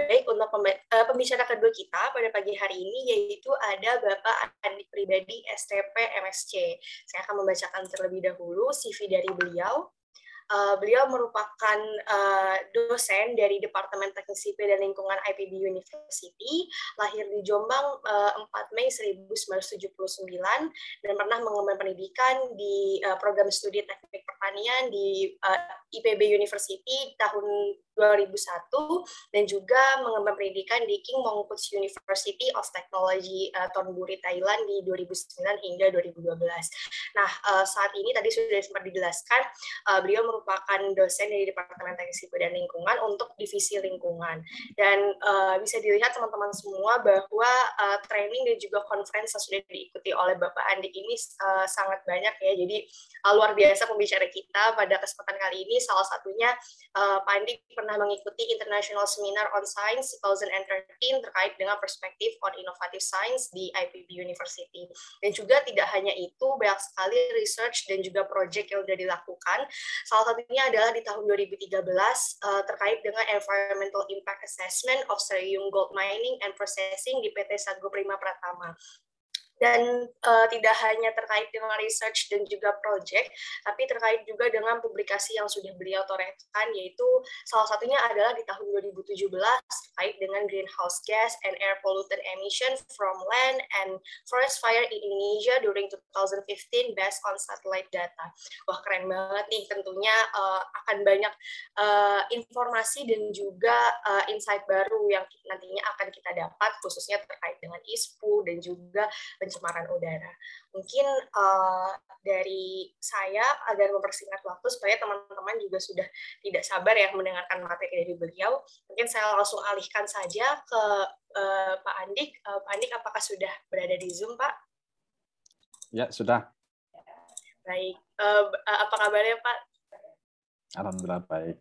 Baik, untuk pembicara kedua kita pada pagi hari ini yaitu ada Bapak Andi Pribadi STP MSC. Saya akan membacakan terlebih dahulu CV dari beliau. Uh, beliau merupakan uh, dosen dari Departemen Teknik Sipil dan Lingkungan IPB University, lahir di Jombang uh, 4 Mei 1979 dan pernah mengemban pendidikan di uh, program studi teknik pertanian di uh, IPB University tahun 2001 dan juga mengemban pendidikan di King Mongkut University of Technology uh, Thornbury, Thailand di 2009 hingga 2012. Nah, uh, saat ini tadi sudah sempat dijelaskan, uh, beliau merupakan dosen dari Departemen Teknik Sipil dan Lingkungan untuk divisi lingkungan. Dan uh, bisa dilihat teman-teman semua bahwa uh, training dan juga conference yang sudah diikuti oleh Bapak Andi ini uh, sangat banyak ya. Jadi uh, luar biasa pembicara kita pada kesempatan kali ini. Salah satunya uh, Pak Andi pernah pernah mengikuti International Seminar on Science 2013 terkait dengan perspektif on innovative science di IPB University. Dan juga tidak hanya itu, banyak sekali research dan juga project yang sudah dilakukan. Salah satunya adalah di tahun 2013 uh, terkait dengan Environmental Impact Assessment of Cerium Gold Mining and Processing di PT Sago Prima Pratama dan uh, tidak hanya terkait dengan research dan juga project, tapi terkait juga dengan publikasi yang sudah beliau torehkan, yaitu salah satunya adalah di tahun 2017 terkait dengan greenhouse gas and air pollutant emission from land and forest fire in Indonesia during 2015 based on satellite data. Wah keren banget nih, tentunya uh, akan banyak uh, informasi dan juga uh, insight baru yang nantinya akan kita dapat, khususnya terkait dengan ISPU dan juga pencemaran udara. Mungkin uh, dari saya agar mempersingkat waktu supaya teman-teman juga sudah tidak sabar ya mendengarkan materi dari beliau. Mungkin saya langsung alihkan saja ke uh, Pak Andik. Uh, Pak Andik, apakah sudah berada di Zoom, Pak? Ya, sudah. Baik. Uh, apa kabarnya, Pak? Alhamdulillah baik.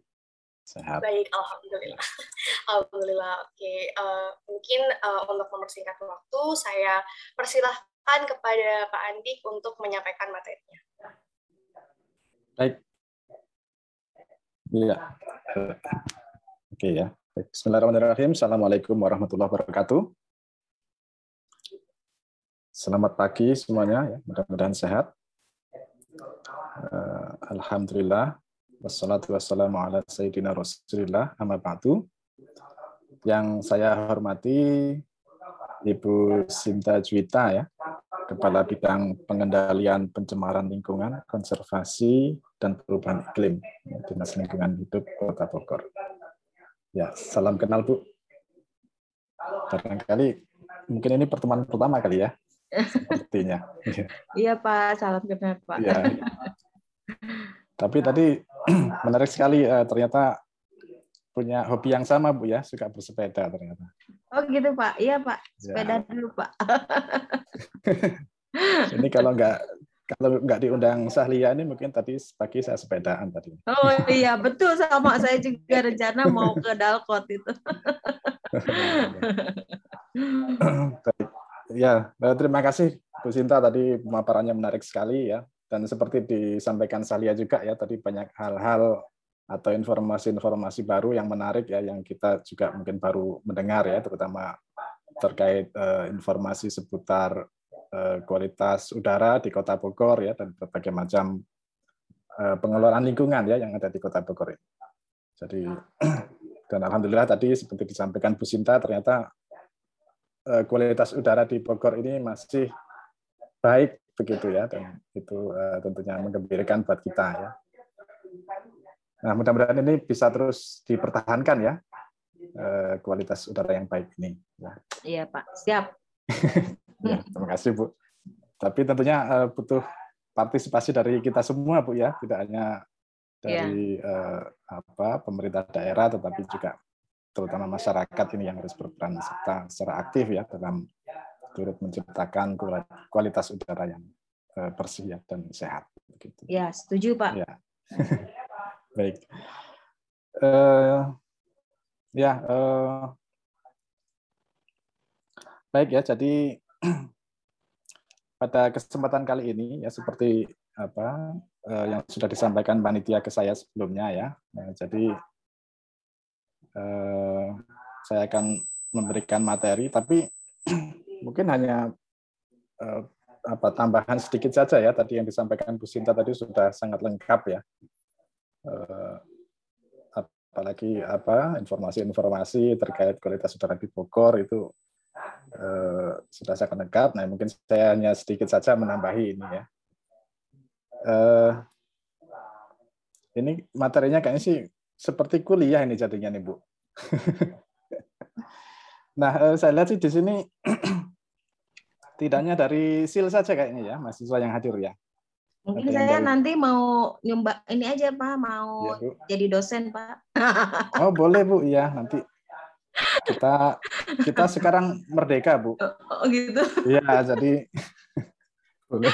Sehat. Baik, alhamdulillah. alhamdulillah. Oke, okay. uh, mungkin uh, untuk mempersingkat waktu, saya persilahkan kepada Pak Andik untuk menyampaikan materinya. Baik. Iya. Oke okay, ya. Bismillahirrahmanirrahim. Assalamualaikum warahmatullahi wabarakatuh. Selamat pagi semuanya, ya. mudah-mudahan sehat. Uh, Alhamdulillah, Wassalatu wassalamu ala Sayyidina Rasulillah amma ba'du. Yang saya hormati Ibu Sinta Juwita ya, Kepala Bidang Pengendalian Pencemaran Lingkungan, Konservasi, dan Perubahan Iklim, Dinas Lingkungan Hidup Kota Bogor. Ya, salam kenal Bu. Barangkali mungkin ini pertemuan pertama kali ya, sepertinya. Iya Pak, salam kenal Pak. Ya. Tapi tadi menarik sekali uh, ternyata punya hobi yang sama Bu ya, suka bersepeda ternyata. Oh gitu Pak, iya Pak, sepeda ya. dulu Pak. ini kalau nggak kalau nggak diundang Sahlia ini mungkin tadi pagi saya sepedaan tadi. Oh iya betul sama saya juga rencana mau ke Dalkot itu. ya terima kasih Bu Sinta tadi pemaparannya menarik sekali ya dan seperti disampaikan Salia juga ya tadi banyak hal-hal atau informasi-informasi baru yang menarik ya yang kita juga mungkin baru mendengar ya terutama terkait uh, informasi seputar uh, kualitas udara di Kota Bogor ya dan berbagai macam uh, pengelolaan lingkungan ya yang ada di Kota Bogor ini. Jadi dan alhamdulillah tadi seperti disampaikan Bu Sinta ternyata uh, kualitas udara di Bogor ini masih baik begitu ya dan itu uh, tentunya menggembirakan buat kita ya. Nah mudah-mudahan ini bisa terus dipertahankan ya uh, kualitas udara yang baik ini. Ya. Iya Pak, siap. ya, terima kasih Bu. Tapi tentunya uh, butuh partisipasi dari kita semua Bu ya, tidak hanya dari ya. uh, apa pemerintah daerah, tetapi juga terutama masyarakat ini yang harus berperan serta secara aktif ya dalam turut menciptakan kualitas udara yang eh, bersih dan sehat. Begitu. Ya, setuju Pak. Ya. Baik. Uh, ya, uh, baik ya. Jadi pada kesempatan kali ini ya seperti apa uh, yang sudah disampaikan panitia ke saya sebelumnya ya. Uh, jadi uh, saya akan memberikan materi, tapi mungkin hanya eh, apa tambahan sedikit saja ya. Tadi yang disampaikan Bu Sinta tadi sudah sangat lengkap ya. Eh, apalagi apa informasi-informasi terkait kualitas udara di Bogor itu eh, sudah sangat lengkap. Nah mungkin saya hanya sedikit saja menambahi ini ya. Eh, ini materinya kayaknya sih seperti kuliah ini jadinya nih Bu. nah, saya lihat sih di sini tidaknya dari SIL saja kayaknya ya, mahasiswa yang hadir ya. Mungkin saya dari... nanti mau nyumba ini aja Pak, mau ya, jadi dosen Pak. Oh boleh Bu, iya nanti kita kita sekarang merdeka Bu. Oh gitu. Iya jadi boleh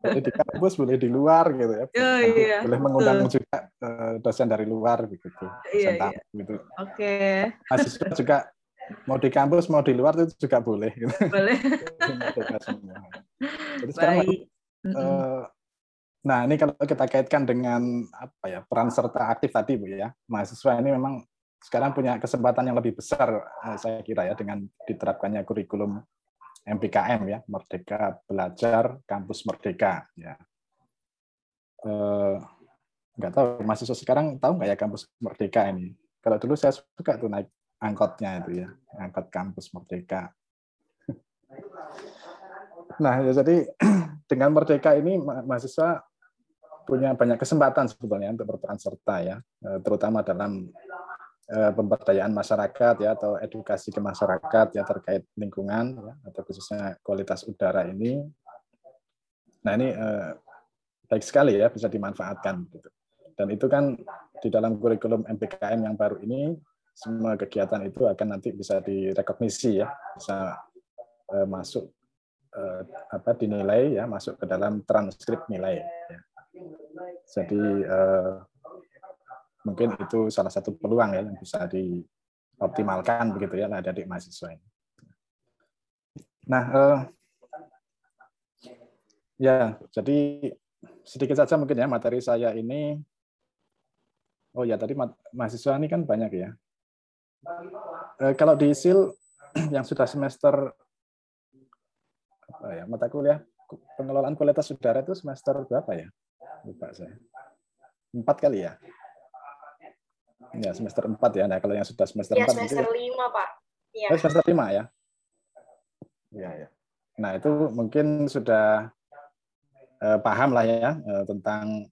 boleh di kampus boleh di luar gitu ya oh, iya, boleh mengundang betul. juga uh, dosen dari luar begitu iya, iya. gitu oke okay. mahasiswa juga mau di kampus mau di luar itu juga boleh gitu. boleh jadi sekarang uh, nah ini kalau kita kaitkan dengan apa ya peran serta aktif tadi bu ya mahasiswa ini memang sekarang punya kesempatan yang lebih besar eh, saya kira ya dengan diterapkannya kurikulum MPKM ya, Merdeka Belajar Kampus Merdeka ya. Eh, nggak tahu mahasiswa sekarang tahu nggak ya kampus Merdeka ini? Kalau dulu saya suka tuh naik angkotnya itu ya, angkot kampus Merdeka. Nah, ya jadi dengan Merdeka ini mahasiswa punya banyak kesempatan sebetulnya untuk berperan serta ya, eh, terutama dalam Eh, pemberdayaan masyarakat ya atau edukasi ke masyarakat ya terkait lingkungan ya, atau khususnya kualitas udara ini. Nah ini eh, baik sekali ya bisa dimanfaatkan gitu. Dan itu kan di dalam kurikulum MPKM yang baru ini semua kegiatan itu akan nanti bisa direkognisi ya, bisa eh, masuk eh, apa dinilai ya, masuk ke dalam transkrip nilai. Ya. Jadi eh, mungkin itu salah satu peluang ya yang bisa dioptimalkan begitu ya adik-adik mahasiswa ini. Nah, ya jadi sedikit saja mungkin ya materi saya ini. Oh ya tadi mahasiswa ini kan banyak ya. Eh, kalau di SIL yang sudah semester apa ya mata kuliah pengelolaan kualitas udara itu semester berapa ya? Lupa saya. Empat kali ya? Ya, semester 4 ya. Nah, kalau yang sudah semester ya, 4 semester itu, 5, Pak. Ya. Oh, semester 5 ya. Ya, ya. Nah, itu mungkin sudah eh, paham lah ya eh, tentang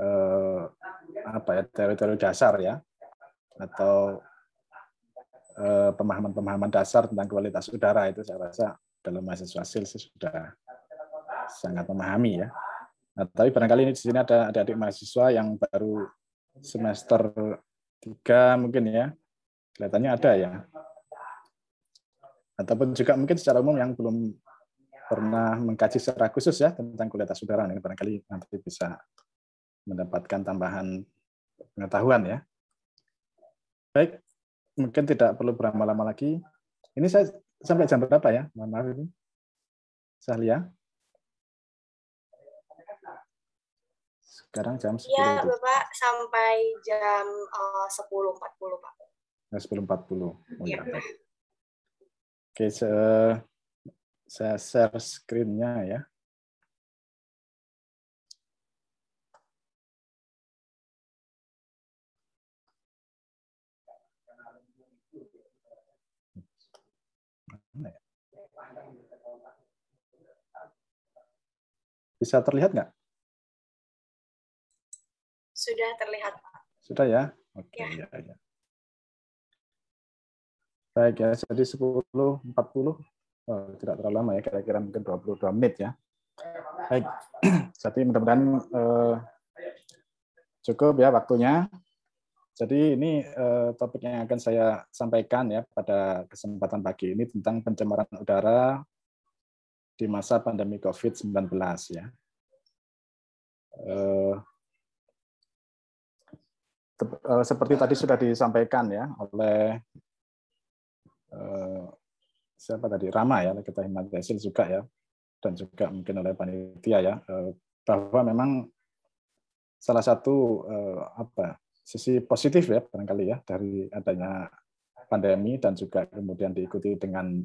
eh, apa ya teori-teori dasar ya atau pemahaman-pemahaman dasar tentang kualitas udara itu saya rasa dalam mahasiswa SIL sudah sangat memahami ya. Nah, tapi barangkali ini di sini ada adik-adik mahasiswa yang baru semester tiga mungkin ya. Kelihatannya ada ya. Ataupun juga mungkin secara umum yang belum pernah mengkaji secara khusus ya tentang kualitas udara. Ini barangkali nanti bisa mendapatkan tambahan pengetahuan ya. Baik mungkin tidak perlu berlama-lama lagi ini saya sampai jam berapa ya mohon maaf ini Sahlia Sekarang jam 10. Iya, Bapak, sampai jam uh, 10.40, Pak. Nah, 10.40. Oh, ya. ya. Oke, saya, saya share screen-nya ya. Bisa terlihat nggak? Sudah terlihat, Pak. Sudah ya? Oke, ya. ya, ya. Baik ya, jadi 10.40, oh, tidak terlalu lama ya, kira-kira mungkin 22 menit ya. Baik, jadi mudah-mudahan eh, cukup ya waktunya. Jadi ini eh, topik yang akan saya sampaikan ya pada kesempatan pagi ini tentang pencemaran udara di masa pandemi COVID-19 ya. Eh, Eh, seperti tadi sudah disampaikan ya oleh eh, siapa tadi Rama ya kita Himatesil juga ya dan juga mungkin oleh panitia ya bahwa memang salah satu apa sisi positif ya barangkali ya dari adanya pandemi dan juga kemudian diikuti dengan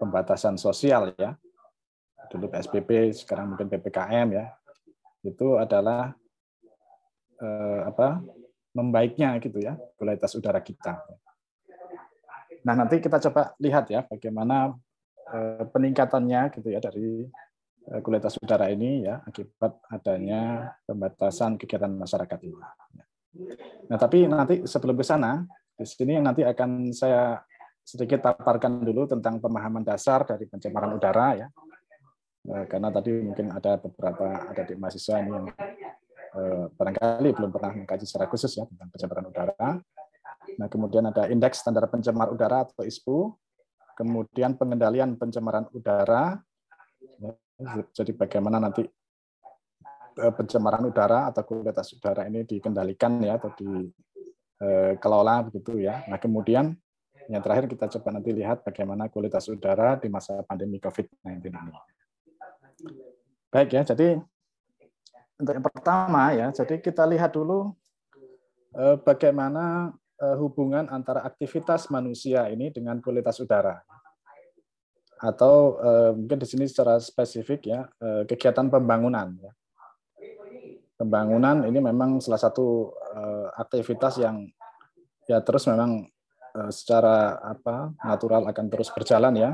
pembatasan sosial ya. Dulu PSBB, sekarang mungkin PPKM ya. Itu adalah eh, apa? membaiknya gitu ya kualitas udara kita. Nah, nanti kita coba lihat ya bagaimana eh, peningkatannya gitu ya dari eh, kualitas udara ini ya akibat adanya pembatasan kegiatan masyarakat ini. Nah, tapi nanti sebelum ke sana, di sini yang nanti akan saya sedikit paparkan dulu tentang pemahaman dasar dari pencemaran udara ya. Eh, karena tadi mungkin ada beberapa ada di mahasiswa ini yang eh, barangkali belum pernah mengkaji secara khusus ya tentang pencemaran udara. Nah, kemudian ada indeks standar pencemar udara atau ISPU, kemudian pengendalian pencemaran udara. Ya, jadi bagaimana nanti eh, pencemaran udara atau kualitas udara ini dikendalikan ya atau dikelola begitu ya. Nah, kemudian yang terakhir kita coba nanti lihat bagaimana kualitas udara di masa pandemi COVID-19 ini. Baik ya, jadi untuk yang pertama ya, jadi kita lihat dulu eh, bagaimana eh, hubungan antara aktivitas manusia ini dengan kualitas udara. Atau eh, mungkin di sini secara spesifik ya, kegiatan pembangunan. Ya. Pembangunan ini memang salah satu aktivitas yang ya terus memang secara apa natural akan terus berjalan ya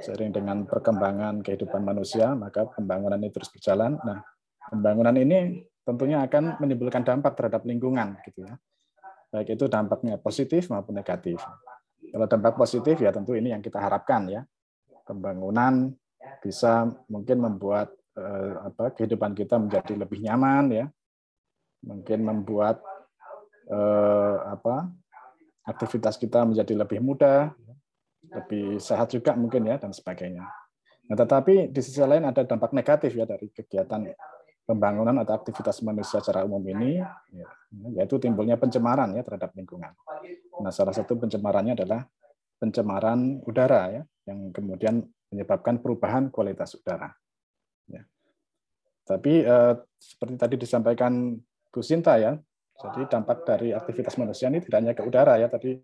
sering dengan perkembangan kehidupan manusia maka pembangunan ini terus berjalan. Nah pembangunan ini tentunya akan menimbulkan dampak terhadap lingkungan gitu ya. Baik itu dampaknya positif maupun negatif. Kalau dampak positif ya tentu ini yang kita harapkan ya. Pembangunan bisa mungkin membuat eh, apa kehidupan kita menjadi lebih nyaman ya. Mungkin membuat eh, apa aktivitas kita menjadi lebih mudah, lebih sehat juga mungkin ya dan sebagainya. Nah, tetapi di sisi lain ada dampak negatif ya dari kegiatan pembangunan atau aktivitas manusia secara umum ini, ya, yaitu timbulnya pencemaran ya terhadap lingkungan. Nah, salah satu pencemarannya adalah pencemaran udara ya, yang kemudian menyebabkan perubahan kualitas udara. Ya. Tapi eh, seperti tadi disampaikan Gus Sinta ya, jadi dampak dari aktivitas manusia ini tidak hanya ke udara ya, tadi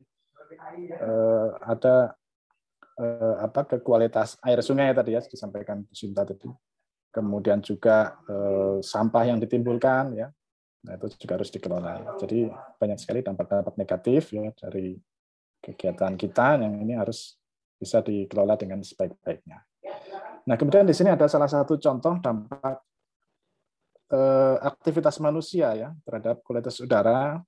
eh, ada eh, apa ke kualitas air sungai tadi ya disampaikan Bu Sinta tadi. Kemudian juga eh, sampah yang ditimbulkan ya. Nah, itu juga harus dikelola. Jadi banyak sekali dampak-dampak negatif ya dari kegiatan kita yang ini harus bisa dikelola dengan sebaik-baiknya. Nah, kemudian di sini ada salah satu contoh dampak Eh, aktivitas manusia ya terhadap kualitas udara.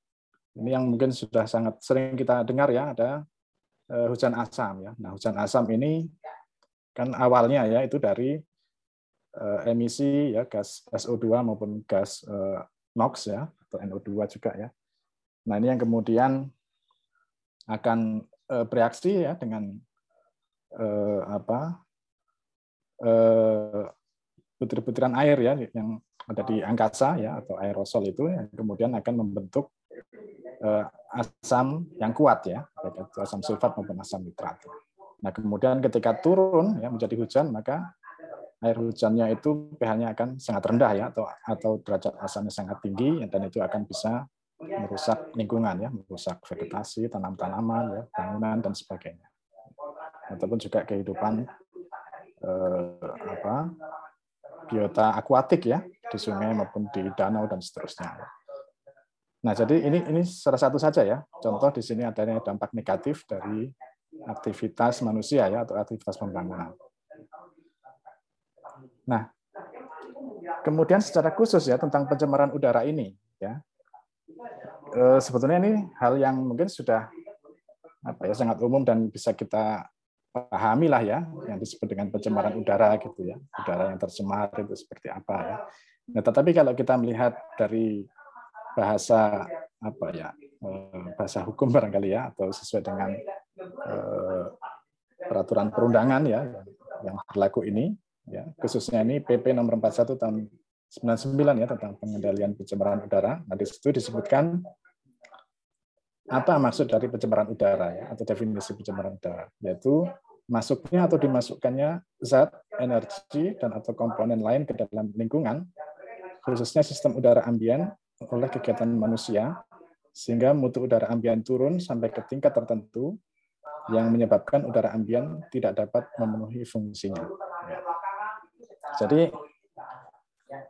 Ini yang mungkin sudah sangat sering kita dengar ya ada hujan asam ya. Nah hujan asam ini kan awalnya ya itu dari eh, emisi ya gas SO2 maupun gas NOx ya atau NO2 juga ya. Nah ini yang kemudian akan bereaksi ya dengan apa butir-butiran air ya yang ada di angkasa ya atau aerosol itu yang kemudian akan membentuk uh, asam yang kuat ya baik itu asam sulfat maupun asam nitrat. Nah kemudian ketika turun ya menjadi hujan maka air hujannya itu pH-nya akan sangat rendah ya atau atau derajat asamnya sangat tinggi dan itu akan bisa merusak lingkungan ya merusak vegetasi tanam-tanaman ya bangunan dan sebagainya ataupun juga kehidupan eh, apa biota akuatik ya di sungai maupun di danau dan seterusnya. Nah, jadi ini ini salah satu saja ya. Contoh di sini adanya dampak negatif dari aktivitas manusia ya atau aktivitas pembangunan. Nah, kemudian secara khusus ya tentang pencemaran udara ini ya. Eh, sebetulnya ini hal yang mungkin sudah apa ya sangat umum dan bisa kita pahami lah ya yang disebut dengan pencemaran udara gitu ya udara yang tercemar itu seperti apa ya nah tetapi kalau kita melihat dari bahasa apa ya eh, bahasa hukum barangkali ya atau sesuai dengan eh, peraturan perundangan ya yang berlaku ini ya. Khususnya ini PP nomor 41 tahun 99 ya tentang pengendalian pencemaran udara. Nah di situ disebutkan apa maksud dari pencemaran udara ya atau definisi pencemaran udara yaitu masuknya atau dimasukkannya zat, energi dan atau komponen lain ke dalam lingkungan khususnya sistem udara ambien oleh kegiatan manusia sehingga mutu udara ambien turun sampai ke tingkat tertentu yang menyebabkan udara ambien tidak dapat memenuhi fungsinya. Ya. Jadi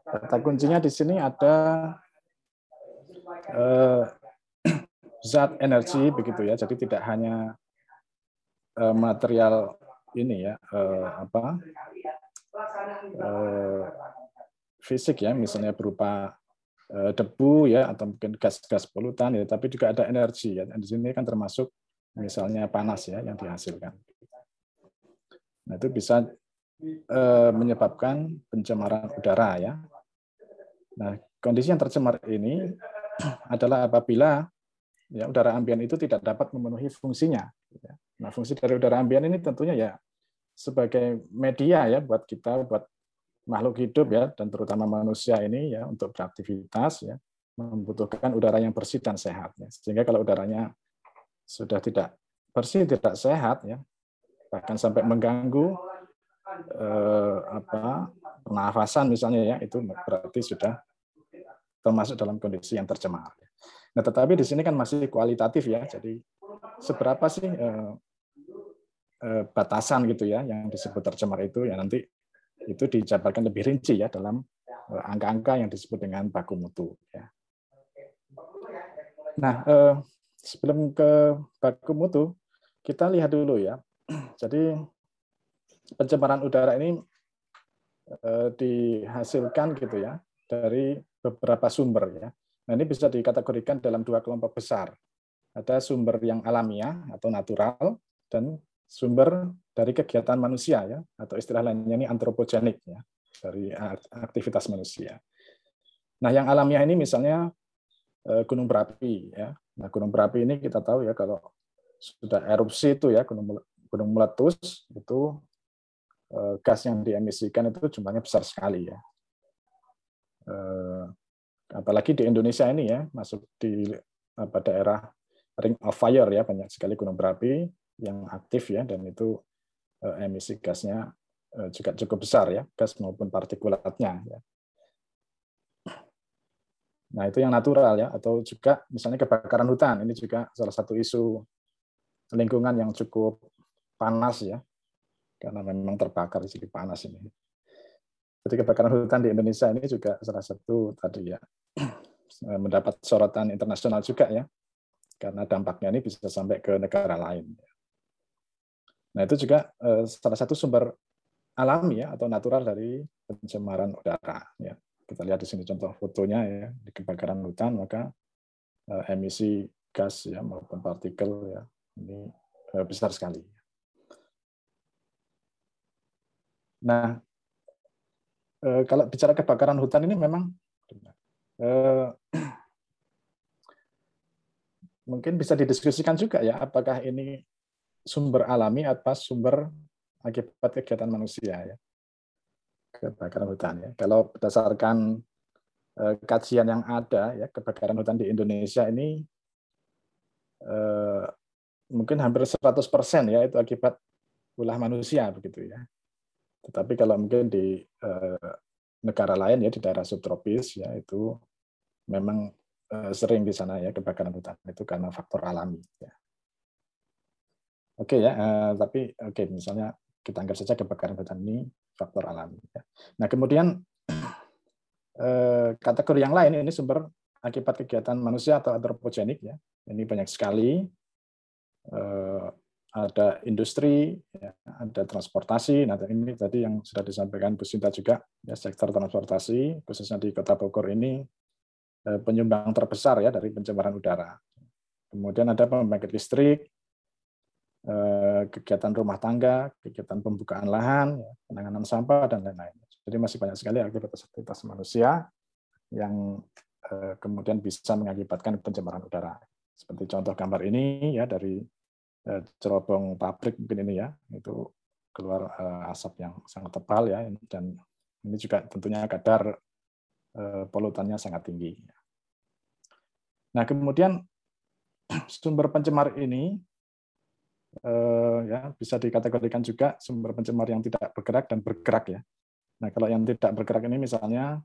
kata kuncinya di sini ada eh, zat energi begitu ya. Jadi tidak hanya eh, material ini ya eh, apa eh, fisik ya, misalnya berupa debu ya atau mungkin gas-gas polutan ya, tapi juga ada energi ya. Di sini kan termasuk misalnya panas ya yang dihasilkan. Nah, itu bisa eh, menyebabkan pencemaran udara ya. Nah, kondisi yang tercemar ini adalah apabila ya udara ambien itu tidak dapat memenuhi fungsinya. Ya. Nah, fungsi dari udara ambien ini tentunya ya sebagai media ya buat kita, buat makhluk hidup ya dan terutama manusia ini ya untuk beraktivitas ya membutuhkan udara yang bersih dan sehat ya. Sehingga kalau udaranya sudah tidak bersih, tidak sehat ya, bahkan sampai mengganggu eh, apa pernafasan misalnya ya, itu berarti sudah termasuk dalam kondisi yang tercemar. Nah, tetapi di sini kan masih kualitatif ya. Jadi seberapa sih eh, eh, batasan gitu ya yang disebut tercemar itu ya nanti itu dijabarkan lebih rinci ya dalam eh, angka-angka yang disebut dengan baku mutu. Ya. Nah, eh, sebelum ke baku mutu, kita lihat dulu ya. Jadi pencemaran udara ini eh, dihasilkan gitu ya dari beberapa sumber ya. Nah ini bisa dikategorikan dalam dua kelompok besar. Ada sumber yang alamiah atau natural dan sumber dari kegiatan manusia ya atau istilah lainnya ini antropogenik ya dari aktivitas manusia. Nah, yang alamiah ini misalnya eh, gunung berapi ya. Nah, gunung berapi ini kita tahu ya kalau sudah erupsi itu ya gunung gunung meletus itu eh, gas yang diemisikan itu jumlahnya besar sekali ya. Eh, apalagi di Indonesia ini ya masuk di apa daerah ring of fire ya banyak sekali gunung berapi yang aktif ya dan itu emisi gasnya eh, juga cukup besar ya gas maupun partikulatnya ya. Nah itu yang natural ya atau juga misalnya kebakaran hutan ini juga salah satu isu lingkungan yang cukup panas ya karena memang terbakar di sini panas ini. Jadi kebakaran hutan di Indonesia ini juga salah satu tadi ya mendapat sorotan internasional juga ya karena dampaknya ini bisa sampai ke negara lain. Nah, itu juga eh, salah satu sumber alami ya atau natural dari pencemaran udara ya. Kita lihat di sini contoh fotonya ya di kebakaran hutan maka eh, emisi gas ya maupun partikel ya ini eh, besar sekali. Nah, kalau bicara kebakaran hutan ini memang mungkin bisa didiskusikan juga ya apakah ini sumber alami atau sumber akibat kegiatan manusia ya kebakaran hutan ya. Kalau berdasarkan eh, kajian yang ada ya kebakaran hutan di Indonesia ini eh, mungkin hampir 100% ya itu akibat ulah manusia begitu ya. Tetapi kalau mungkin di eh, negara lain ya di daerah subtropis ya itu memang eh, sering di sana ya kebakaran hutan itu karena faktor alami ya. Oke ya, uh, tapi oke misalnya kita anggap saja kebakaran hutan ini faktor alami. Ya. Nah kemudian uh, kategori yang lain ini sumber akibat kegiatan manusia atau antropogenik ya. Ini banyak sekali. Uh, ada industri, ya, ada transportasi. Nah ini tadi yang sudah disampaikan Bu Sinta juga, ya sektor transportasi khususnya di Kota Bogor ini penyumbang terbesar ya dari pencemaran udara. Kemudian ada pembangkit listrik, Eh, kegiatan rumah tangga, kegiatan pembukaan lahan, ya, penanganan sampah, dan lain-lain. Jadi masih banyak sekali aktivitas-aktivitas manusia yang eh, kemudian bisa mengakibatkan pencemaran udara. Seperti contoh gambar ini ya dari eh, cerobong pabrik mungkin ini ya, itu keluar asap yang sangat tebal ya, dan ini juga tentunya kadar polutannya sangat tinggi. Nah kemudian sumber pencemar ini Eh, ya bisa dikategorikan juga sumber pencemar yang tidak bergerak dan bergerak ya. Nah kalau yang tidak bergerak ini misalnya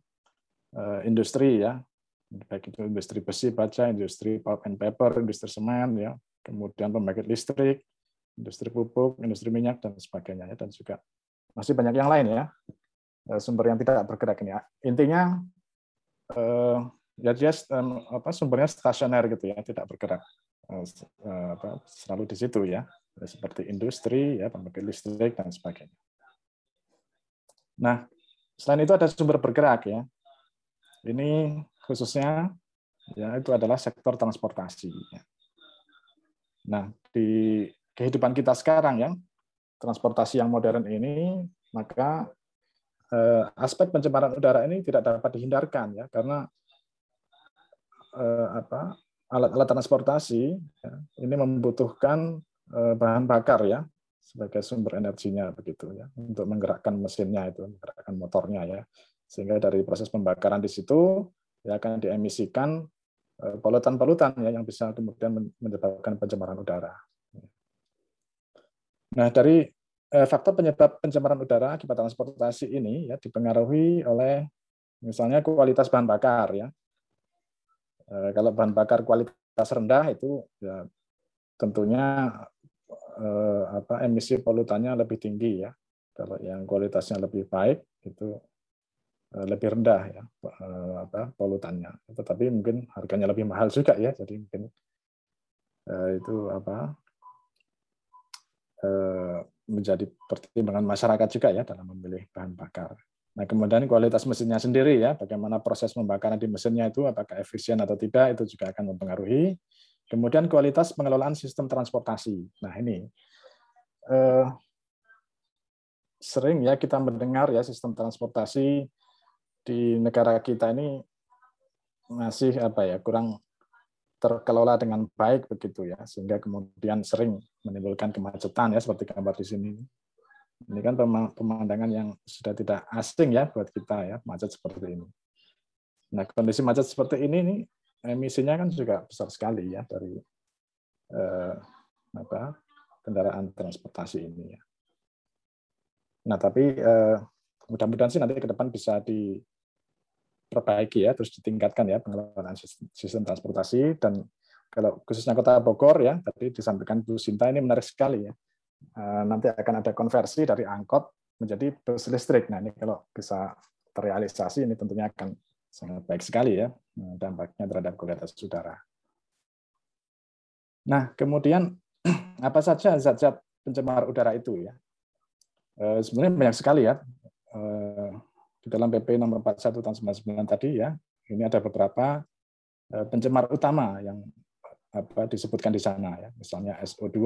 eh, industri ya, baik itu industri besi, baja, industri pulp and paper, industri semen ya, kemudian pembangkit listrik, industri pupuk, industri minyak dan sebagainya dan juga masih banyak yang lain ya sumber yang tidak bergerak ini. Intinya ya dia apa sumbernya stasioner gitu ya, tidak bergerak. selalu di situ ya, seperti industri ya, pembangkit listrik dan sebagainya. Nah, selain itu ada sumber bergerak ya. Ini khususnya ya itu adalah sektor transportasi. Ya. Nah, di kehidupan kita sekarang ya, transportasi yang modern ini, maka eh, aspek pencemaran udara ini tidak dapat dihindarkan ya, karena eh, apa alat-alat transportasi ya, ini membutuhkan bahan bakar ya sebagai sumber energinya begitu ya untuk menggerakkan mesinnya itu menggerakkan motornya ya sehingga dari proses pembakaran di situ ya akan diemisikan Eh, polutan-polutan ya yang bisa kemudian menyebabkan pencemaran udara. Nah, dari eh, faktor penyebab pencemaran udara akibat transportasi ini ya dipengaruhi oleh misalnya kualitas bahan bakar ya. Eh, kalau bahan bakar kualitas rendah itu ya tentunya apa emisi polutannya lebih tinggi ya. Kalau yang kualitasnya lebih baik itu Eh, lebih rendah ya eh, apa polutannya. Tetapi mungkin harganya lebih mahal juga ya. Jadi mungkin eh, itu apa menjadi pertimbangan masyarakat juga ya dalam memilih bahan bakar. Nah, kemudian kualitas mesinnya sendiri ya, bagaimana proses pembakaran di mesinnya itu apakah efisien atau tidak itu juga akan mempengaruhi. Kemudian kualitas pengelolaan sistem transportasi. Nah, ini eh, sering ya kita mendengar ya sistem transportasi di negara kita ini masih apa ya kurang terkelola dengan baik begitu ya sehingga kemudian sering menimbulkan kemacetan ya seperti gambar di sini ini kan pemandangan yang sudah tidak asing ya buat kita ya macet seperti ini nah kondisi macet seperti ini emisinya kan juga besar sekali ya dari eh, apa kendaraan transportasi ini ya nah tapi eh, mudah-mudahan sih nanti ke depan bisa di perbaiki ya, terus ditingkatkan ya pengelolaan sistem, sistem transportasi dan kalau khususnya Kota Bogor ya, tadi disampaikan Bu Sinta ini menarik sekali ya. Eh, nanti akan ada konversi dari angkot menjadi bus listrik. Nah ini kalau bisa terrealisasi ini tentunya akan sangat baik sekali ya eh, dampaknya terhadap kualitas udara. Nah kemudian apa saja zat-zat pencemar udara itu ya? Eh, sebenarnya banyak sekali ya di dalam PP nomor 41 tahun 99 tadi ya, ini ada beberapa eh, pencemar utama yang apa disebutkan di sana ya. Misalnya SO2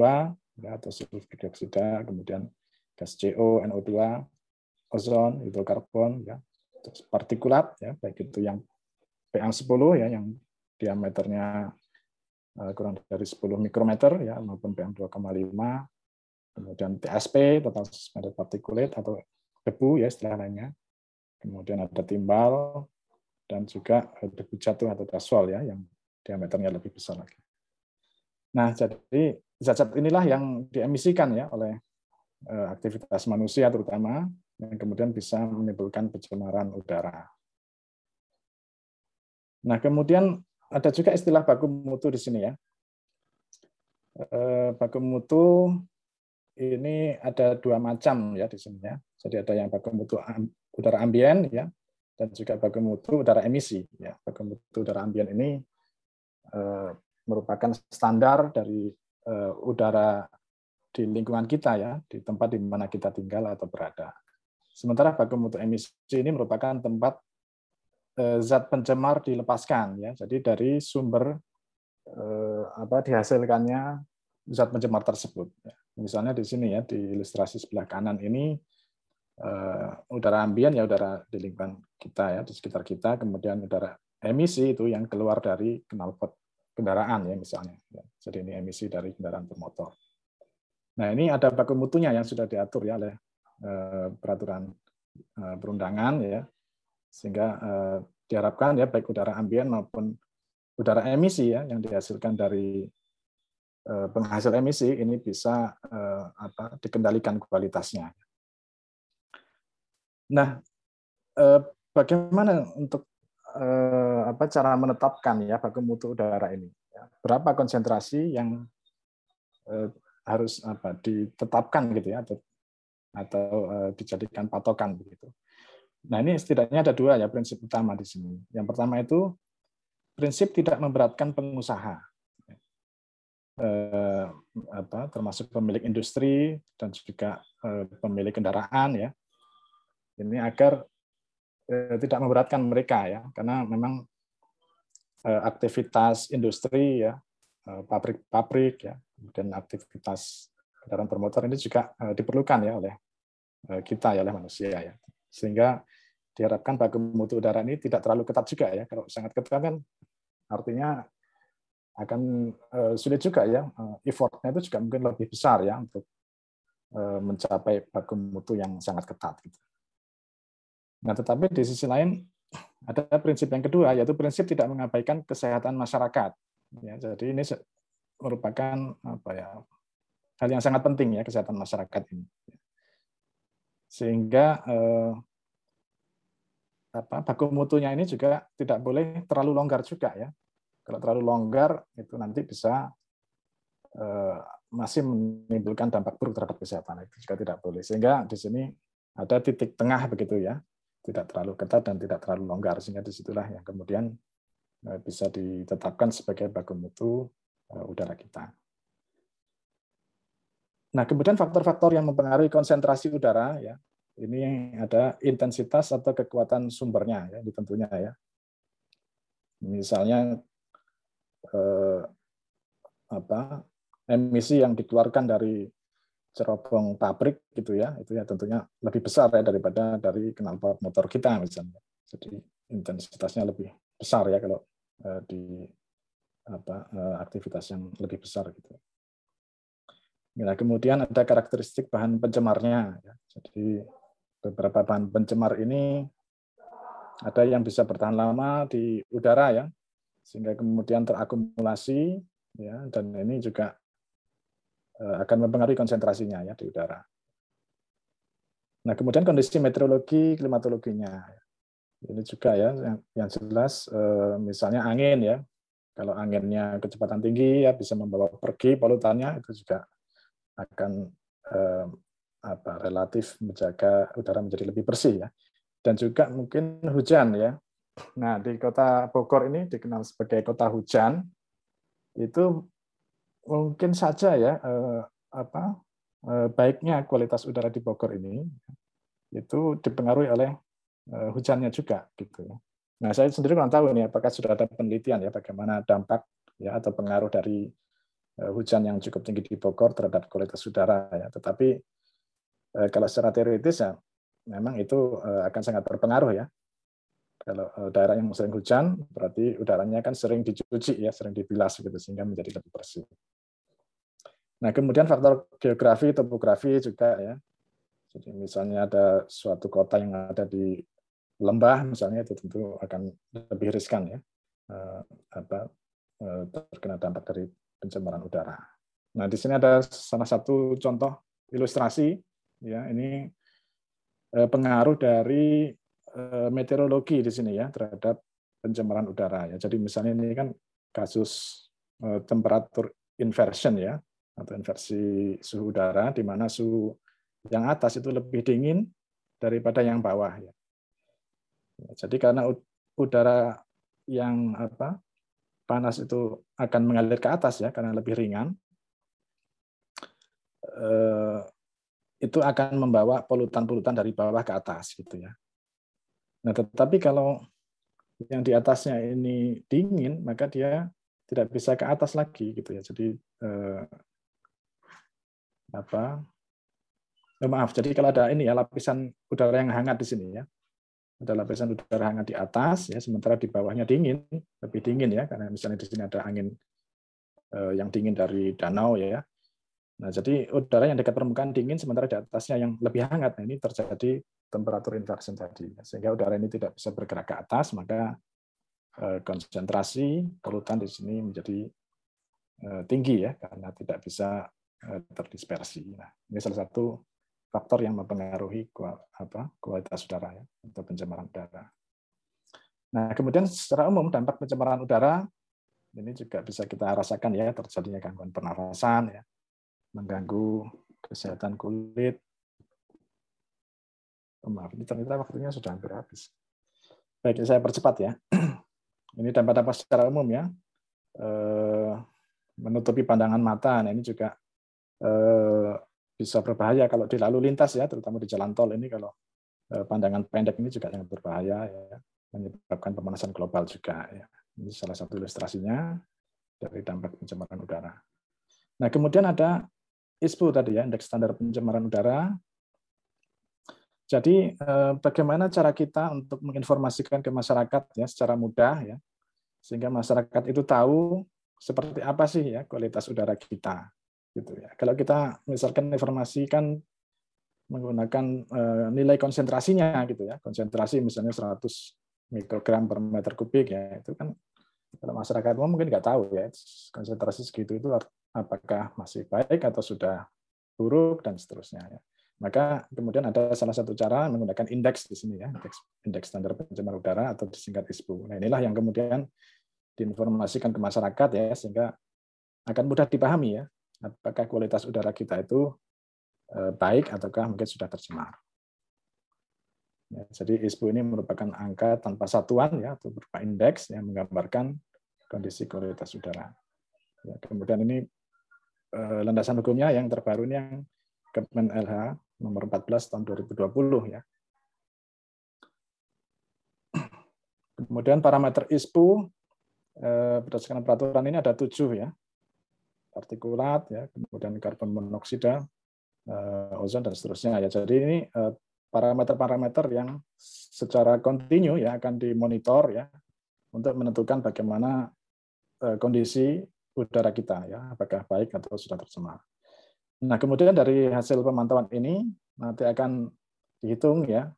ya, atau sulfur dioksida, kemudian gas CO, NO2, ozon, hidrokarbon ya, partikulat ya, baik itu yang PM10 ya yang diameternya eh, kurang dari 10 mikrometer ya maupun PM2,5 kemudian TSP total suspended particulate atau debu ya istilah lainnya kemudian ada timbal, dan juga debu jatuh atau gasol ya, yang diameternya lebih besar lagi. Nah, jadi zat-zat inilah yang diemisikan ya oleh eh, aktivitas manusia terutama, yang kemudian bisa menimbulkan pencemaran udara. Nah, kemudian ada juga istilah baku mutu di sini ya. Eh, baku mutu ini ada dua macam ya di sini ya. Jadi ada yang baku mutu udara ambien ya dan juga baku mutu udara emisi ya baku mutu udara ambien ini eh, merupakan standar dari eh, udara di lingkungan kita ya di tempat di mana kita tinggal atau berada sementara baku mutu emisi ini merupakan tempat eh, zat pencemar dilepaskan ya jadi dari sumber eh, apa dihasilkannya zat pencemar tersebut ya. misalnya di sini ya di ilustrasi sebelah kanan ini uh, udara ambien ya udara di lingkungan kita ya di sekitar kita, kemudian udara emisi itu yang keluar dari knalpot kendaraan ya misalnya. Ya. Jadi ini emisi dari kendaraan bermotor. Nah ini ada baku mutunya yang sudah diatur ya oleh peraturan uh, perundangan ya, sehingga uh, diharapkan ya baik udara ambien maupun udara emisi ya yang dihasilkan dari penghasil emisi ini bisa apa dikendalikan kualitasnya. Nah, eh, bagaimana untuk eh, apa cara menetapkan ya baku mutu udara ini? Ya, berapa konsentrasi yang eh, harus apa ditetapkan gitu ya atau atau uh, dijadikan patokan begitu. Nah ini setidaknya ada dua ya prinsip utama di sini. Yang pertama itu prinsip tidak memberatkan pengusaha, eh, apa, termasuk pemilik industri dan juga eh, pemilik kendaraan ya. Ini agar eh, tidak memberatkan mereka ya, karena memang eh, aktivitas industri ya, eh, pabrik-pabrik ya, kemudian aktivitas kendaraan bermotor ini juga eh, diperlukan ya oleh Eh, kita ya oleh manusia ya. Sehingga diharapkan baku mutu udara ini tidak terlalu ketat juga ya. Kalau sangat ketat kan artinya akan uh, sulit juga ya. Uh, effortnya itu juga mungkin lebih besar ya untuk mencapai baku mutu yang sangat ketat. Gitu. Nah, tetapi di sisi lain ada prinsip yang kedua yaitu prinsip tidak mengabaikan kesehatan masyarakat. Ya, jadi ini merupakan apa ya hal yang sangat penting ya kesehatan masyarakat ini sehingga eh, apa baku mutunya ini juga tidak boleh terlalu longgar juga ya. Kalau terlalu longgar itu nanti bisa eh, masih menimbulkan dampak buruk terhadap kesehatan itu juga tidak boleh. Sehingga di sini ada titik tengah begitu ya, tidak terlalu ketat dan tidak terlalu longgar sehingga di situlah yang kemudian eh, bisa ditetapkan sebagai baku mutu eh, udara kita. Nah, kemudian faktor-faktor yang mempengaruhi konsentrasi udara ya. Ini ada intensitas atau kekuatan sumbernya ya, tentunya ya. Misalnya eh, apa emisi yang dikeluarkan dari cerobong pabrik gitu ya, itu ya tentunya lebih besar ya daripada dari knalpot motor kita misalnya. Jadi intensitasnya lebih besar ya kalau eh, di apa eh, aktivitas yang lebih besar gitu. Nah, kemudian ada karakteristik bahan pencemarnya. Ya. Jadi beberapa bahan pencemar ini ada yang bisa bertahan lama di udara ya, sehingga kemudian terakumulasi ya, dan ini juga eh, akan mempengaruhi konsentrasinya ya di udara. Nah, kemudian kondisi meteorologi klimatologinya. Ini juga ya yang, yang jelas eh, misalnya angin ya. Kalau anginnya kecepatan tinggi ya bisa membawa pergi polutannya itu juga akan eh, apa relatif menjaga udara menjadi lebih bersih ya. Dan juga mungkin hujan ya. Nah, di kota Bogor ini dikenal sebagai kota hujan. Itu mungkin saja ya eh, apa eh, baiknya kualitas udara di Bogor ini itu dipengaruhi oleh eh, hujannya juga gitu ya. Nah, saya sendiri kurang tahu nih apakah sudah ada penelitian ya bagaimana dampak ya atau pengaruh dari hujan yang cukup tinggi di Bogor terhadap kualitas udara ya. Tetapi eh, kalau secara teoritis ya memang itu eh, akan sangat berpengaruh ya. Kalau daerah yang sering hujan berarti udaranya kan sering dicuci ya, sering dibilas gitu sehingga menjadi lebih bersih. Nah, kemudian faktor geografi, topografi juga ya. Jadi misalnya ada suatu kota yang ada di lembah misalnya itu tentu akan lebih riskan ya. apa terkena dampak dari pencemaran udara. Nah, di sini ada salah satu contoh ilustrasi ya, ini eh, pengaruh dari eh, meteorologi di sini ya terhadap pencemaran udara ya. Jadi misalnya ini kan kasus eh, temperatur inversion ya atau inversi suhu udara di mana suhu yang atas itu lebih dingin daripada yang bawah ya. Jadi karena udara yang apa panas itu akan mengalir ke atas ya karena lebih ringan, eh, itu akan membawa polutan-polutan dari bawah ke atas gitu ya. Nah, tetapi kalau yang di atasnya ini dingin, maka dia tidak bisa ke atas lagi gitu ya. Jadi eh, apa? Oh, maaf. Jadi kalau ada ini ya lapisan udara yang hangat di sini ya, ada lapisan udara hangat di atas ya sementara di bawahnya dingin lebih dingin ya karena misalnya di sini ada angin eh, yang dingin dari danau ya. Nah jadi udara yang dekat permukaan dingin sementara di atasnya yang lebih hangat. Nah ini terjadi temperatur inversion tadi. Sehingga udara ini tidak bisa bergerak ke atas maka eh, konsentrasi polutan di sini menjadi eh, tinggi ya karena tidak bisa terdispersi. Nah ini salah satu faktor yang mempengaruhi kualitas udara ya, atau pencemaran udara. Nah, kemudian secara umum dampak pencemaran udara ini juga bisa kita rasakan ya terjadinya gangguan pernafasan ya. mengganggu kesehatan kulit. Oh, maaf, ini ternyata waktunya sudah hampir habis. Baik, saya percepat ya. Ini dampak-dampak secara umum ya. Eh, menutupi pandangan mata. Nah, ini juga eh, bisa berbahaya kalau di lalu lintas ya, terutama di jalan tol ini kalau eh, pandangan pendek ini juga sangat berbahaya ya, menyebabkan pemanasan global juga ya. Ini salah satu ilustrasinya dari dampak pencemaran udara. Nah, kemudian ada ISPU tadi ya, indeks standar pencemaran udara jadi eh, bagaimana cara kita untuk menginformasikan ke masyarakat ya secara mudah ya sehingga masyarakat itu tahu seperti apa sih ya kualitas udara kita gitu ya. Kalau kita misalkan informasikan menggunakan eh, nilai konsentrasinya gitu ya, konsentrasi misalnya 100 mikrogram per meter kubik ya itu kan kalau masyarakat umum mungkin nggak tahu ya konsentrasi segitu itu apakah masih baik atau sudah buruk dan seterusnya ya. Maka kemudian ada salah satu cara menggunakan indeks di sini ya, indeks, indeks standar pencemaran udara atau disingkat ISPU. Nah inilah yang kemudian diinformasikan ke masyarakat ya sehingga akan mudah dipahami ya apakah kualitas udara kita itu eh, baik ataukah mungkin sudah tercemar. Ya, jadi ISPU ini merupakan angka tanpa satuan ya atau berupa indeks yang menggambarkan kondisi kualitas udara. Ya, kemudian ini eh, landasan hukumnya yang terbaru ini yang Kemen LH nomor 14 tahun 2020 ya. Kemudian parameter ISPU eh, berdasarkan peraturan ini ada tujuh ya, partikulat ya, kemudian karbon monoksida, eh, ozon dan seterusnya ya. Jadi ini eh, parameter-parameter yang secara kontinu ya akan dimonitor ya untuk menentukan bagaimana kondisi udara kita ya, apakah baik atau sudah tercemar. Nah, kemudian dari hasil pemantauan ini nanti akan dihitung ya,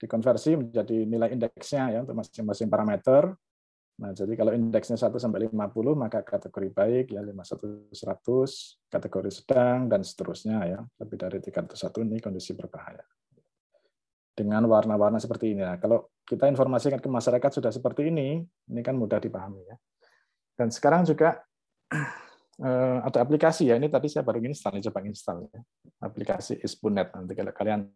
dikonversi menjadi nilai indeksnya ya untuk masing-masing parameter. Nah, jadi kalau indeksnya 1 sampai 50 maka kategori baik ya 51 100, kategori sedang dan seterusnya ya. Lebih dari 301 ini kondisi berbahaya. Dengan warna-warna seperti ini. Nah, kalau kita informasikan ke masyarakat sudah seperti ini, ini kan mudah dipahami ya. Dan sekarang juga uh, ada aplikasi ya. Ini tadi saya baru install, coba install ya. Aplikasi Ispunet. Nanti kalau kalian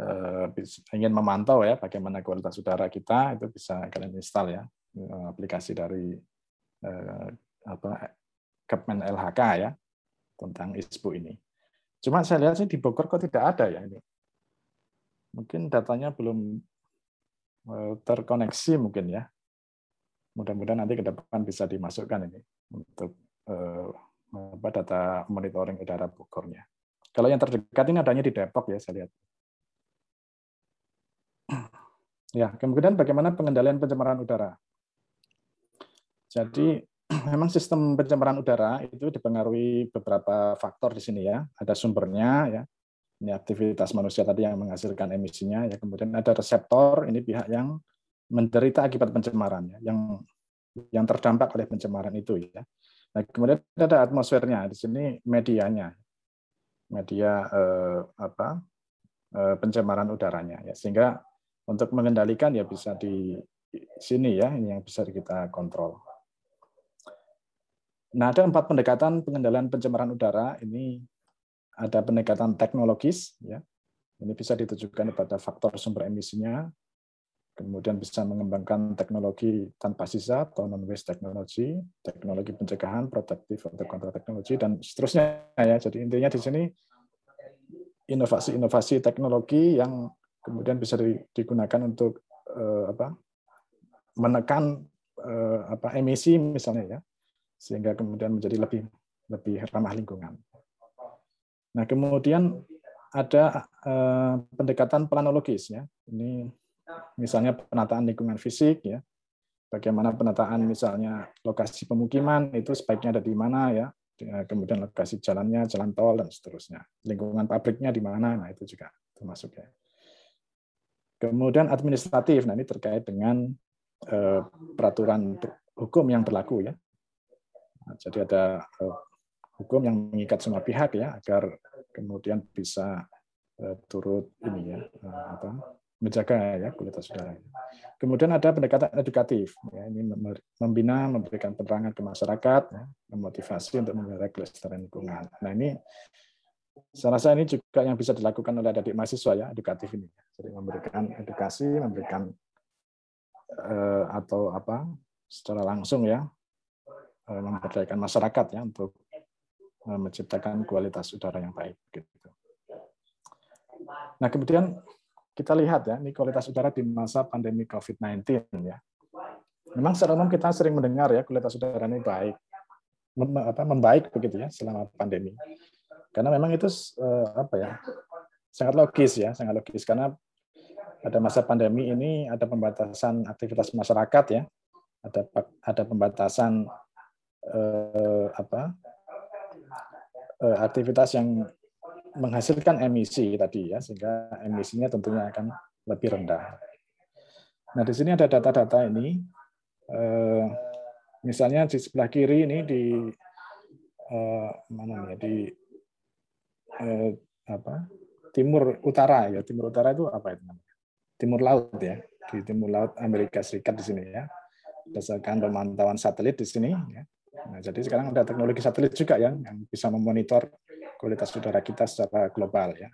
uh, ingin memantau ya bagaimana kualitas udara kita, itu bisa kalian install ya eh, aplikasi dari uh, apa Kepmen LHK ya tentang ISPU ini. Cuma saya lihat sih di Bogor kok tidak ada ya ini. Mungkin datanya belum terkoneksi mungkin ya. Mudah-mudahan nanti ke depan bisa dimasukkan ini untuk Eh, data monitoring udara Bogornya. Kalau yang terdekat ini adanya di Depok ya saya lihat. Ya, kemudian bagaimana pengendalian pencemaran udara? Jadi memang sistem pencemaran udara itu dipengaruhi beberapa faktor di sini ya. Ada sumbernya ya. Ini aktivitas manusia tadi yang menghasilkan emisinya ya. Kemudian ada reseptor, ini pihak yang menderita akibat pencemaran ya, yang yang terdampak oleh pencemaran itu ya. Nah, kemudian ada atmosfernya. Di sini medianya, media eh, apa eh, pencemaran udaranya. Ya, sehingga untuk mengendalikan ya bisa di sini ya, ini yang bisa kita kontrol. Nah, ada empat pendekatan pengendalian pencemaran udara. Ini ada pendekatan teknologis, ya. Ini bisa ditujukan pada faktor sumber emisinya, kemudian bisa mengembangkan teknologi tanpa sisa atau non-waste technology, teknologi pencegahan, protektif atau kontra teknologi, dan seterusnya. ya. Jadi intinya di sini inovasi-inovasi teknologi yang kemudian bisa digunakan untuk uh, apa, menekan uh, apa, emisi misalnya ya, sehingga kemudian menjadi lebih lebih ramah lingkungan. Nah kemudian ada uh, pendekatan planologis ya. Ini misalnya penataan lingkungan fisik ya. Bagaimana penataan misalnya lokasi pemukiman itu sebaiknya ada di mana ya. Kemudian lokasi jalannya jalan tol dan seterusnya. Lingkungan pabriknya di mana nah itu juga termasuk ya. Kemudian administratif nah ini terkait dengan eh, peraturan hukum yang berlaku ya jadi ada eh, hukum yang mengikat semua pihak ya agar kemudian bisa eh, turut ini ya apa menjaga ya kualitas udara. Kemudian ada pendekatan edukatif, ya, ini membina, memberikan penerangan ke masyarakat, ya, memotivasi untuk menjaga kelestarian lingkungan. Nah ini saya rasa ini juga yang bisa dilakukan oleh adik mahasiswa ya edukatif ini, jadi memberikan edukasi, memberikan eh, atau apa secara langsung ya eh, memperdayakan masyarakat ya untuk eh, menciptakan kualitas udara yang baik. Gitu. Nah kemudian kita lihat ya, ini kualitas udara di masa pandemi COVID-19 ya. Memang secara umum kita sering mendengar ya kualitas udara ini baik, mem, apa, membaik begitu ya selama pandemi. Karena memang itu eh, apa ya sangat logis ya, sangat logis karena pada masa pandemi ini ada pembatasan aktivitas masyarakat ya, ada ada pembatasan eh, apa eh, aktivitas yang menghasilkan emisi tadi ya, sehingga emisinya tentunya akan lebih rendah. Nah, di sini ada data-data ini. Eh, misalnya di sebelah kiri ini di eh, mana ya di eh, apa timur utara ya timur utara itu apa itu namanya timur laut ya di timur laut Amerika Serikat di sini ya berdasarkan pemantauan satelit di sini ya. Nah, jadi sekarang ada teknologi satelit juga ya yang bisa memonitor kualitas udara kita secara global ya.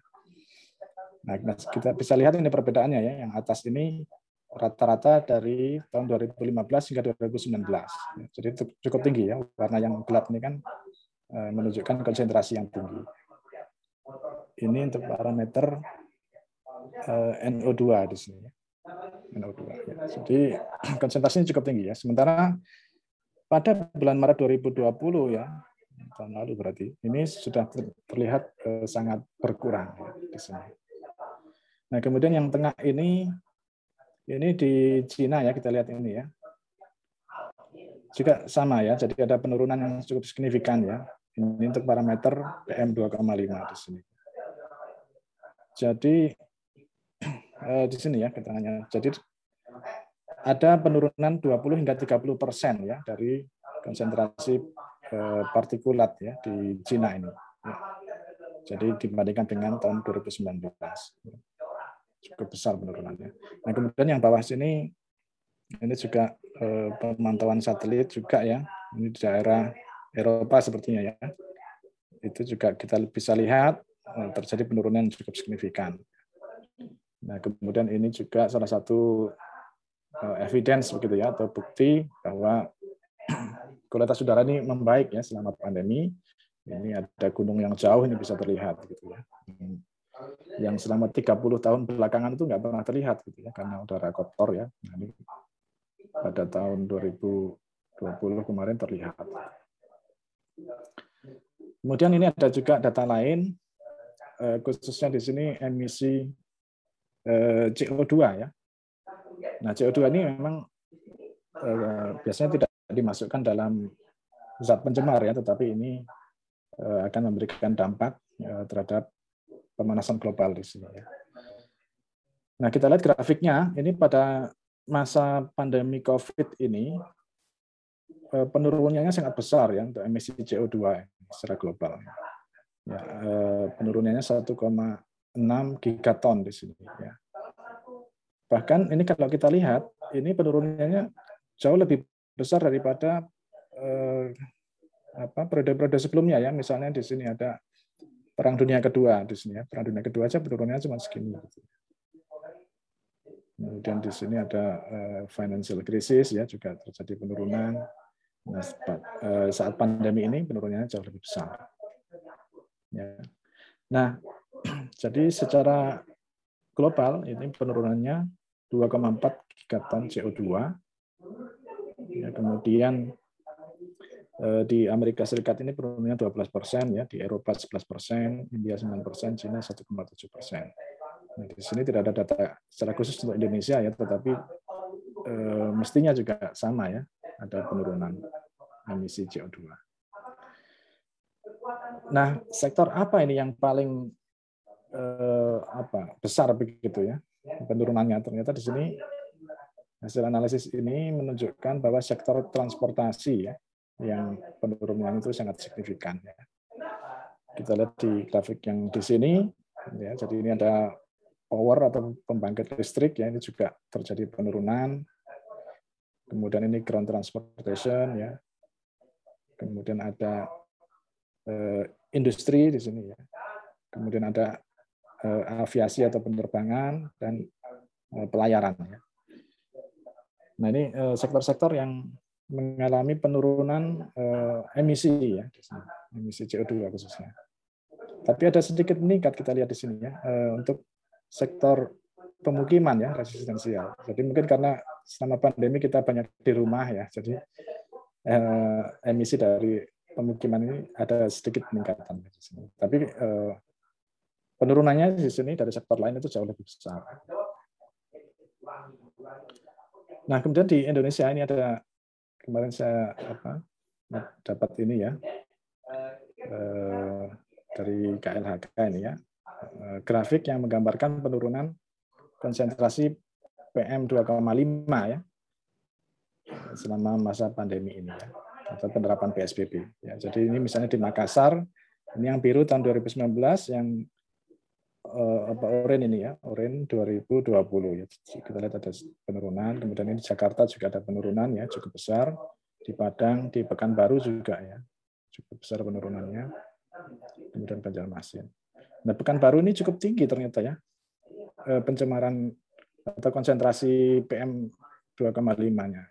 Nah, kita bisa lihat ini perbedaannya ya. Yang atas ini rata-rata dari tahun 2015 hingga 2019. Jadi cukup tinggi ya. Warna yang gelap ini kan eh, menunjukkan konsentrasi yang tinggi. Ini untuk parameter eh, NO2 di sini ya. NO2. Ya. Jadi konsentrasinya cukup tinggi ya. Sementara pada bulan Maret 2020 ya, tahun lalu berarti ini sudah terlihat eh, sangat berkurang ya, di sini. Nah kemudian yang tengah ini ini di Cina ya kita lihat ini ya juga sama ya jadi ada penurunan yang cukup signifikan ya ini untuk parameter PM 2,5 di sini. Jadi eh, di sini ya keterangannya. Jadi ada penurunan 20 hingga 30 persen ya dari konsentrasi Eh, partikulat ya di Cina ini. Ya. Jadi dibandingkan dengan tahun 2019 cukup besar penurunannya. Nah kemudian yang bawah sini ini juga eh, pemantauan satelit juga ya. Ini di daerah Eropa sepertinya ya. Itu juga kita bisa lihat eh, terjadi penurunan cukup signifikan. Nah kemudian ini juga salah satu evidence begitu ya atau bukti bahwa kualitas udara ini membaik ya selama pandemi. Ini ada gunung yang jauh ini bisa terlihat gitu ya. Yang selama 30 tahun belakangan itu nggak pernah terlihat gitu ya karena udara kotor ya. Nah, ini pada tahun 2020 kemarin terlihat. Kemudian ini ada juga data lain eh, khususnya di sini emisi eh, CO2 ya. Nah, CO2 ini memang eh, biasanya tidak dimasukkan dalam zat pencemar ya, tetapi ini eh, akan memberikan dampak eh, terhadap pemanasan global di sini. Ya. Nah, kita lihat grafiknya. Ini pada masa pandemi COVID ini eh, penurunannya sangat besar ya untuk emisi CO2 secara global. Ya, penurunannya 1,6 gigaton di sini. Ya. Bahkan ini kalau kita lihat, ini penurunannya jauh lebih besar daripada eh, apa periode-periode sebelumnya ya. Misalnya di sini ada Perang Dunia Kedua di sini ya. Perang Dunia Kedua aja penurunannya cuma segini. Kemudian di sini ada eh, financial crisis ya juga terjadi penurunan. Nah, eh, saat pandemi ini penurunannya jauh lebih besar. Ya. Nah, jadi secara global ini penurunannya 2,4 gigaton CO2 Ya, kemudian eh, di Amerika Serikat ini penurunannya 12 persen, ya. Di Eropa 11 persen, India 9 persen, Cina 1,7 persen. Nah, di sini tidak ada data secara khusus untuk Indonesia ya, tetapi eh, mestinya juga sama ya, ada penurunan emisi CO2. Nah, sektor apa ini yang paling eh, apa besar begitu ya penurunannya? Ternyata di sini Hasil analisis ini menunjukkan bahwa sektor transportasi ya, yang penurunan itu sangat signifikan. Ya. Kita lihat di grafik yang di sini, ya, jadi ini ada power atau pembangkit listrik ya ini juga terjadi penurunan. Kemudian ini ground transportation ya. Kemudian ada eh, industri di sini ya. Kemudian ada aviasi atau penerbangan dan eh, pelayaran ya. Nah, ini eh, sektor-sektor yang mengalami penurunan eh, emisi ya, emisi CO2 khususnya. Tapi ada sedikit meningkat kita lihat di sini ya eh, untuk sektor pemukiman ya resistensial. Jadi mungkin karena selama pandemi kita banyak di rumah ya, jadi eh, emisi dari pemukiman ini ada sedikit peningkatan. Tapi eh, penurunannya di sini dari sektor lain itu jauh lebih besar. Nah kemudian di Indonesia ini ada kemarin saya apa, dapat ini ya eh, dari KLHK ini ya Eh, grafik yang menggambarkan penurunan konsentrasi PM 2,5 ya selama masa pandemi ini ya atau penerapan PSBB. Ya, jadi ini misalnya di Makassar, ini yang biru tahun 2019, yang uh, apa oren ini ya, oren 2020 ya. Kita lihat ada penurunan, kemudian ini Jakarta juga ada penurunan ya cukup besar, di Padang, di Pekanbaru juga ya cukup besar penurunannya, kemudian Banjarmasin. Nah, Pekanbaru ini cukup tinggi ternyata ya eh, pencemaran atau konsentrasi PM 2,5-nya.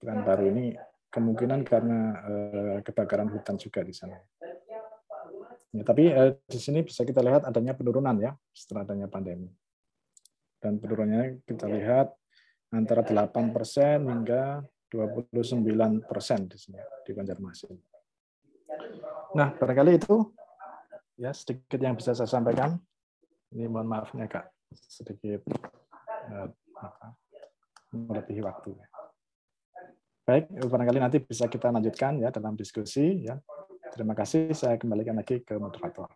Pekanbaru ini kemungkinan karena eh, kebakaran hutan juga di sana. Ya, tapi eh, di sini bisa kita lihat adanya penurunan ya setelah adanya pandemi. Dan penurunannya kita lihat antara 8% hingga 29% di sini di Banjarmasin. Nah, barangkali itu ya sedikit yang bisa saya sampaikan. Ini mohon maafnya kak sedikit uh, melebihi waktu. Baik, barangkali nanti bisa kita lanjutkan ya dalam diskusi ya. Terima kasih. Saya kembalikan lagi ke moderator.